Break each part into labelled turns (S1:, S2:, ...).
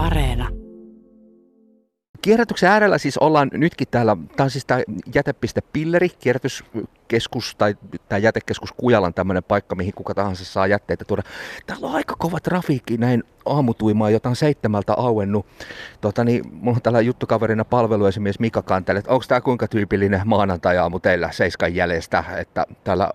S1: Areena.
S2: Kierrätyksen äärellä siis ollaan nytkin täällä, tämä on siis tämä jätepiste Pilleri, kierrätyskeskus tai tämä jätekeskus Kujalan tämmöinen paikka, mihin kuka tahansa saa jätteitä tuoda. Täällä on aika kova trafiikki näin aamutuimaa, jota on seitsemältä auennut. Tota, niin, mulla on täällä juttukaverina palveluesimies Mika Kantele, onko tämä kuinka tyypillinen maanantai-aamu teillä seiskan jäljestä, että täällä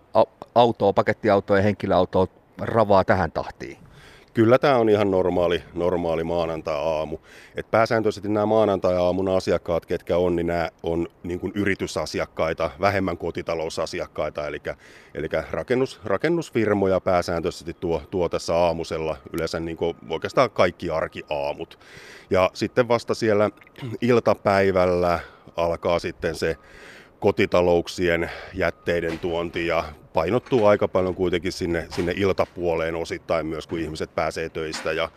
S2: autoa, pakettiautoa ja henkilöautoa ravaa tähän tahtiin?
S3: Kyllä tämä on ihan normaali, normaali maanantai-aamu. Et pääsääntöisesti nämä maanantai-aamun asiakkaat, ketkä on, niin nämä on niin kuin yritysasiakkaita, vähemmän kotitalousasiakkaita, eli, eli rakennus, rakennusfirmoja pääsääntöisesti tuo, tuo tässä aamusella yleensä niin kuin oikeastaan kaikki arkiaamut. Ja sitten vasta siellä iltapäivällä alkaa sitten se kotitalouksien jätteiden tuonti ja painottuu aika paljon kuitenkin sinne, sinne iltapuoleen osittain myös, kun ihmiset pääsee töistä. Ja,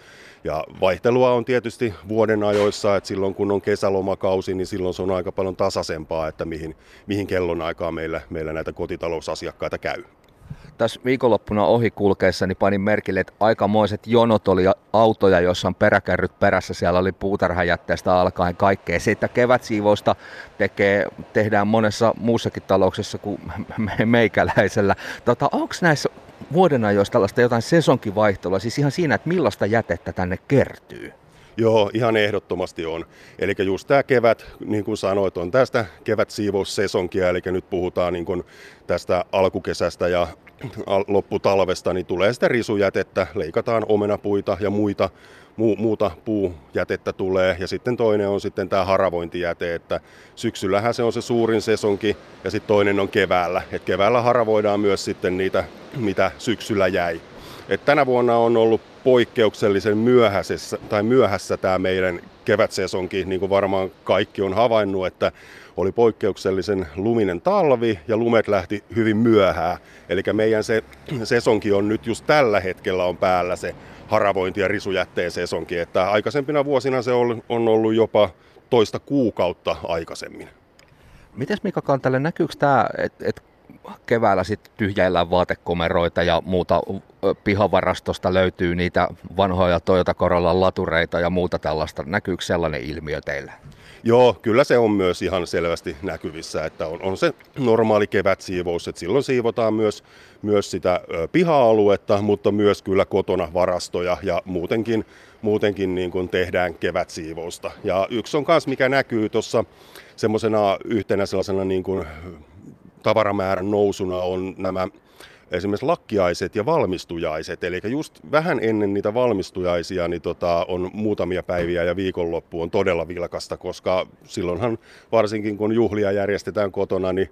S3: ja vaihtelua on tietysti vuoden ajoissa, että silloin kun on kesälomakausi, niin silloin se on aika paljon tasaisempaa, että mihin, mihin kellon aikaa meillä, meillä näitä kotitalousasiakkaita käy
S2: tässä viikonloppuna ohi kulkeessa niin panin merkille, että aikamoiset jonot oli autoja, joissa on peräkärryt perässä. Siellä oli puutarhajätteestä alkaen kaikkea. Se, että kevätsiivousta tekee, tehdään monessa muussakin talouksessa kuin meikäläisellä. Tota, Onko näissä vuoden ajoissa tällaista jotain sesonkivaihtelua, siis ihan siinä, että millaista jätettä tänne kertyy?
S3: Joo, ihan ehdottomasti on. Eli just tämä kevät, niin kuin sanoit, on tästä kevätsiivoussesonkia, eli nyt puhutaan niin kuin tästä alkukesästä ja lopputalvesta, niin tulee sitä risujätettä, leikataan omenapuita ja muita, mu, muuta puujätettä tulee. Ja sitten toinen on sitten tämä haravointijäte, että syksyllähän se on se suurin sesonki ja sitten toinen on keväällä. Et keväällä haravoidaan myös sitten niitä, mitä syksyllä jäi. Et tänä vuonna on ollut poikkeuksellisen myöhäisessä, tai myöhässä tämä meidän kevätsesonki, niin kuin varmaan kaikki on havainnut, että oli poikkeuksellisen luminen talvi ja lumet lähti hyvin myöhään. Eli meidän se sesonki on nyt just tällä hetkellä on päällä se haravointi- ja risujätteen sesonki, että aikaisempina vuosina se on ollut jopa toista kuukautta aikaisemmin.
S2: Mites Mika Kantalle, näkyykö tämä, että et keväällä sitten tyhjäillään vaatekomeroita ja muuta pihavarastosta löytyy niitä vanhoja Toyota Corolla latureita ja muuta tällaista. Näkyykö sellainen ilmiö teillä?
S3: Joo, kyllä se on myös ihan selvästi näkyvissä, että on, on se normaali kevätsiivous, että silloin siivotaan myös, myös sitä piha-aluetta, mutta myös kyllä kotona varastoja ja muutenkin, muutenkin niin kuin tehdään kevätsiivousta. Ja yksi on myös, mikä näkyy tuossa semmoisena yhtenä sellaisena niin kuin tavaramäärän nousuna on nämä esimerkiksi lakkiaiset ja valmistujaiset. Eli just vähän ennen niitä valmistujaisia niin tota, on muutamia päiviä ja viikonloppu on todella vilkasta, koska silloinhan varsinkin kun juhlia järjestetään kotona, niin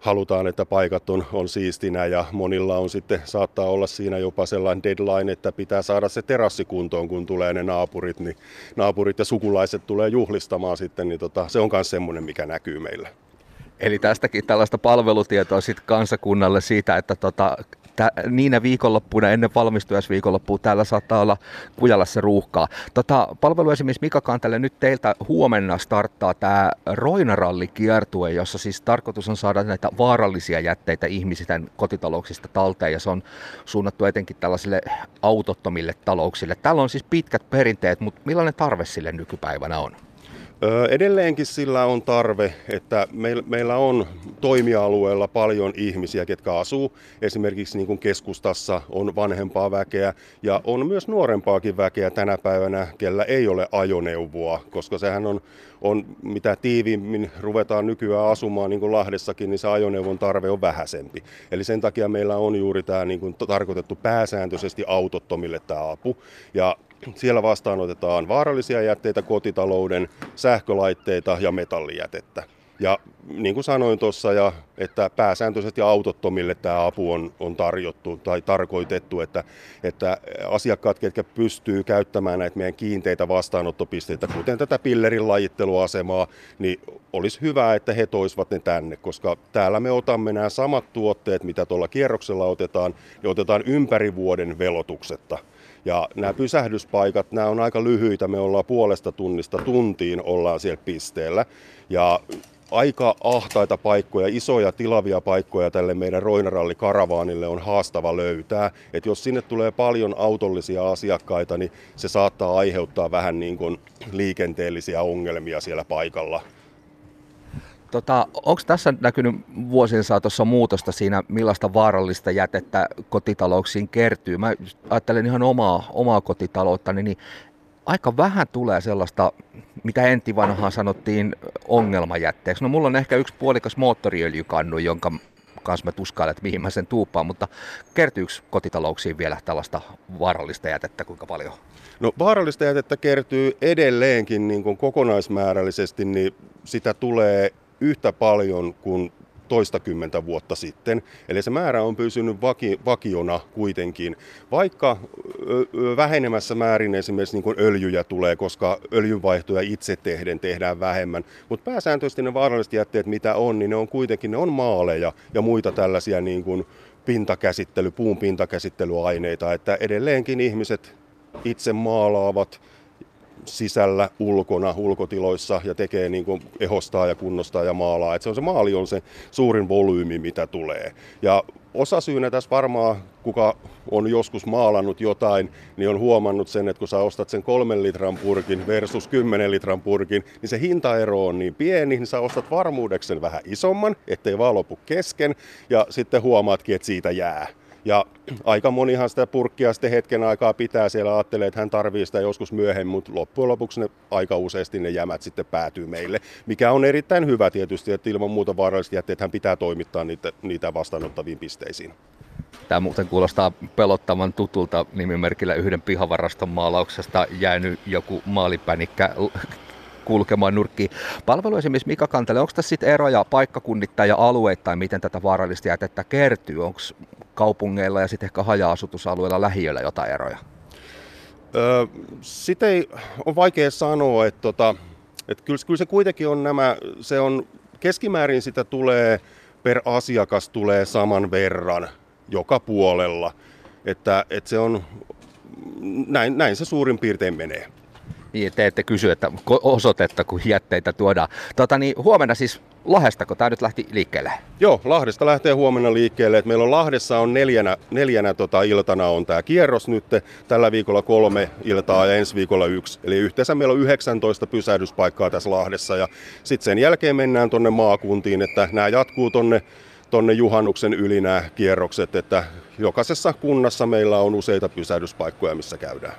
S3: halutaan, että paikat on, on siistinä ja monilla on sitten, saattaa olla siinä jopa sellainen deadline, että pitää saada se terassi kuntoon, kun tulee ne naapurit, niin naapurit ja sukulaiset tulee juhlistamaan sitten, niin tota, se on myös semmoinen, mikä näkyy meillä.
S2: Eli tästäkin tällaista palvelutietoa sitten kansakunnalle siitä, että tota, tä, niinä viikonloppuna ennen valmistujaisviikonloppua täällä saattaa olla Kujalassa ruuhkaa. Tota, palveluesimies Mika Kantele, nyt teiltä huomenna starttaa tämä Roinaralli-kiertue, jossa siis tarkoitus on saada näitä vaarallisia jätteitä ihmisten kotitalouksista talteen, ja se on suunnattu etenkin tällaisille autottomille talouksille. Täällä on siis pitkät perinteet, mutta millainen tarve sille nykypäivänä on?
S3: Edelleenkin sillä on tarve, että meillä on toimialueella paljon ihmisiä, ketkä asuu esimerkiksi niin kuin keskustassa, on vanhempaa väkeä ja on myös nuorempaakin väkeä tänä päivänä, kellä ei ole ajoneuvoa, koska sehän on, on mitä tiiviimmin ruvetaan nykyään asumaan, niin kuin Lahdessakin, niin se ajoneuvon tarve on vähäisempi. Eli sen takia meillä on juuri tämä niin kuin tarkoitettu pääsääntöisesti autottomille tämä apu. Ja siellä vastaanotetaan vaarallisia jätteitä, kotitalouden, sähkölaitteita ja metallijätettä. Ja niin kuin sanoin tuossa, ja, että pääsääntöisesti autottomille tämä apu on, on tarjottu tai tarkoitettu, että, että asiakkaat, ketkä pystyy käyttämään näitä meidän kiinteitä vastaanottopisteitä, kuten tätä pillerin lajitteluasemaa, niin olisi hyvä, että he toisivat ne tänne, koska täällä me otamme nämä samat tuotteet, mitä tuolla kierroksella otetaan, niin otetaan ympäri vuoden velotuksetta. Ja nämä pysähdyspaikat, nämä on aika lyhyitä, me ollaan puolesta tunnista tuntiin ollaan siellä pisteellä. Ja aika ahtaita paikkoja, isoja tilavia paikkoja tälle meidän Roinaralli karavaanille on haastava löytää. Et jos sinne tulee paljon autollisia asiakkaita, niin se saattaa aiheuttaa vähän niin kuin liikenteellisiä ongelmia siellä paikalla.
S2: Tota, Onko tässä näkynyt vuosien saatossa muutosta siinä, millaista vaarallista jätettä kotitalouksiin kertyy? Mä ajattelen ihan omaa, omaa kotitaloutta, niin aika vähän tulee sellaista, mitä enti vanhaan sanottiin ongelmajätteeksi. No mulla on ehkä yksi puolikas moottoriöljykannu, jonka kanssa mä tuskailen, että mihin mä sen tuuppaan, mutta kertyykö kotitalouksiin vielä tällaista vaarallista jätettä kuinka paljon?
S3: No vaarallista jätettä kertyy edelleenkin niin kuin kokonaismäärällisesti, niin sitä tulee yhtä paljon kuin toistakymmentä vuotta sitten. Eli se määrä on pysynyt vaki, vakiona kuitenkin, vaikka vähenemässä määrin esimerkiksi niin öljyjä tulee, koska öljynvaihtoja itse tehden tehdään vähemmän. Mutta pääsääntöisesti ne vaaralliset jätteet, mitä on, niin ne on kuitenkin ne on maaleja ja muita tällaisia niin kuin pintakäsittely, puun pintakäsittelyaineita, että edelleenkin ihmiset itse maalaavat sisällä, ulkona, ulkotiloissa ja tekee niin kuin ehostaa ja kunnostaa ja maalaa. Et se on se maali on se suurin volyymi, mitä tulee. Ja osa syynä tässä varmaan, kuka on joskus maalannut jotain, niin on huomannut sen, että kun sä ostat sen kolmen litran purkin versus 10 litran purkin, niin se hintaero on niin pieni, niin sä ostat varmuudeksi sen vähän isomman, ettei vaan lopu kesken, ja sitten huomaatkin, että siitä jää. Ja aika monihan sitä purkkia sitten hetken aikaa pitää siellä, ajattelee, että hän tarvii sitä joskus myöhemmin, mutta loppujen lopuksi ne aika useasti ne jämät sitten päätyy meille, mikä on erittäin hyvä tietysti, että ilman muuta vaaralliset jätteet hän pitää toimittaa niitä, niitä vastaanottaviin pisteisiin.
S2: Tämä muuten kuulostaa pelottavan tutulta nimimerkillä yhden pihavaraston maalauksesta jäänyt joku maalipänikkä kulkemaan nurkkiin. Palveluesimies Mika Kantele, onko tässä sitten eroja paikkakunnittain ja alueittain, miten tätä vaarallista jätettä kertyy? Onko kaupungeilla ja sitten ehkä haja-asutusalueilla lähiöillä jotain eroja?
S3: Öö, sitä ei ole vaikea sanoa, että, tota, että kyllä, kyllä se kuitenkin on nämä, se on keskimäärin sitä tulee per asiakas tulee saman verran joka puolella. Että, että se on, näin, näin se suurin piirtein menee.
S2: Niin, te ette kysy, että osoitetta, kun jätteitä tuodaan. Tota, niin, huomenna siis Lahdesta, kun tämä nyt lähti liikkeelle?
S3: Joo, Lahdesta lähtee huomenna liikkeelle. Et meillä on Lahdessa on neljänä, neljänä tota, iltana on tämä kierros nyt. Tällä viikolla kolme iltaa ja ensi viikolla yksi. Eli yhteensä meillä on 19 pysähdyspaikkaa tässä Lahdessa. Ja sitten sen jälkeen mennään tuonne maakuntiin, että nämä jatkuu tuonne tonne juhannuksen yli nämä kierrokset, että jokaisessa kunnassa meillä on useita pysähdyspaikkoja, missä käydään.